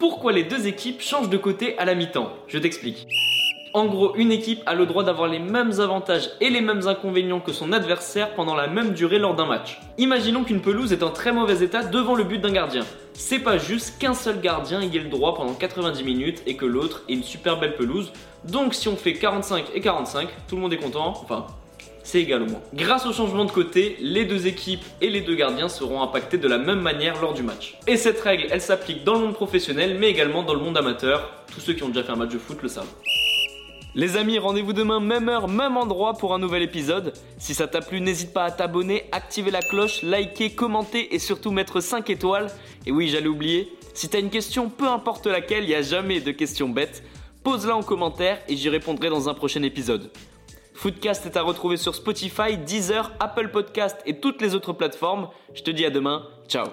Pourquoi les deux équipes changent de côté à la mi-temps Je t'explique. En gros, une équipe a le droit d'avoir les mêmes avantages et les mêmes inconvénients que son adversaire pendant la même durée lors d'un match. Imaginons qu'une pelouse est en très mauvais état devant le but d'un gardien. C'est pas juste qu'un seul gardien ait le droit pendant 90 minutes et que l'autre ait une super belle pelouse. Donc si on fait 45 et 45, tout le monde est content. Enfin, c'est égal au moins. Grâce au changement de côté, les deux équipes et les deux gardiens seront impactés de la même manière lors du match. Et cette règle, elle s'applique dans le monde professionnel, mais également dans le monde amateur. Tous ceux qui ont déjà fait un match de foot le savent. Les amis, rendez-vous demain, même heure, même endroit pour un nouvel épisode. Si ça t'a plu, n'hésite pas à t'abonner, activer la cloche, liker, commenter et surtout mettre 5 étoiles. Et oui, j'allais oublier, si t'as une question, peu importe laquelle, il n'y a jamais de questions bêtes, pose-la en commentaire et j'y répondrai dans un prochain épisode. Foodcast est à retrouver sur Spotify, Deezer, Apple Podcast et toutes les autres plateformes. Je te dis à demain, ciao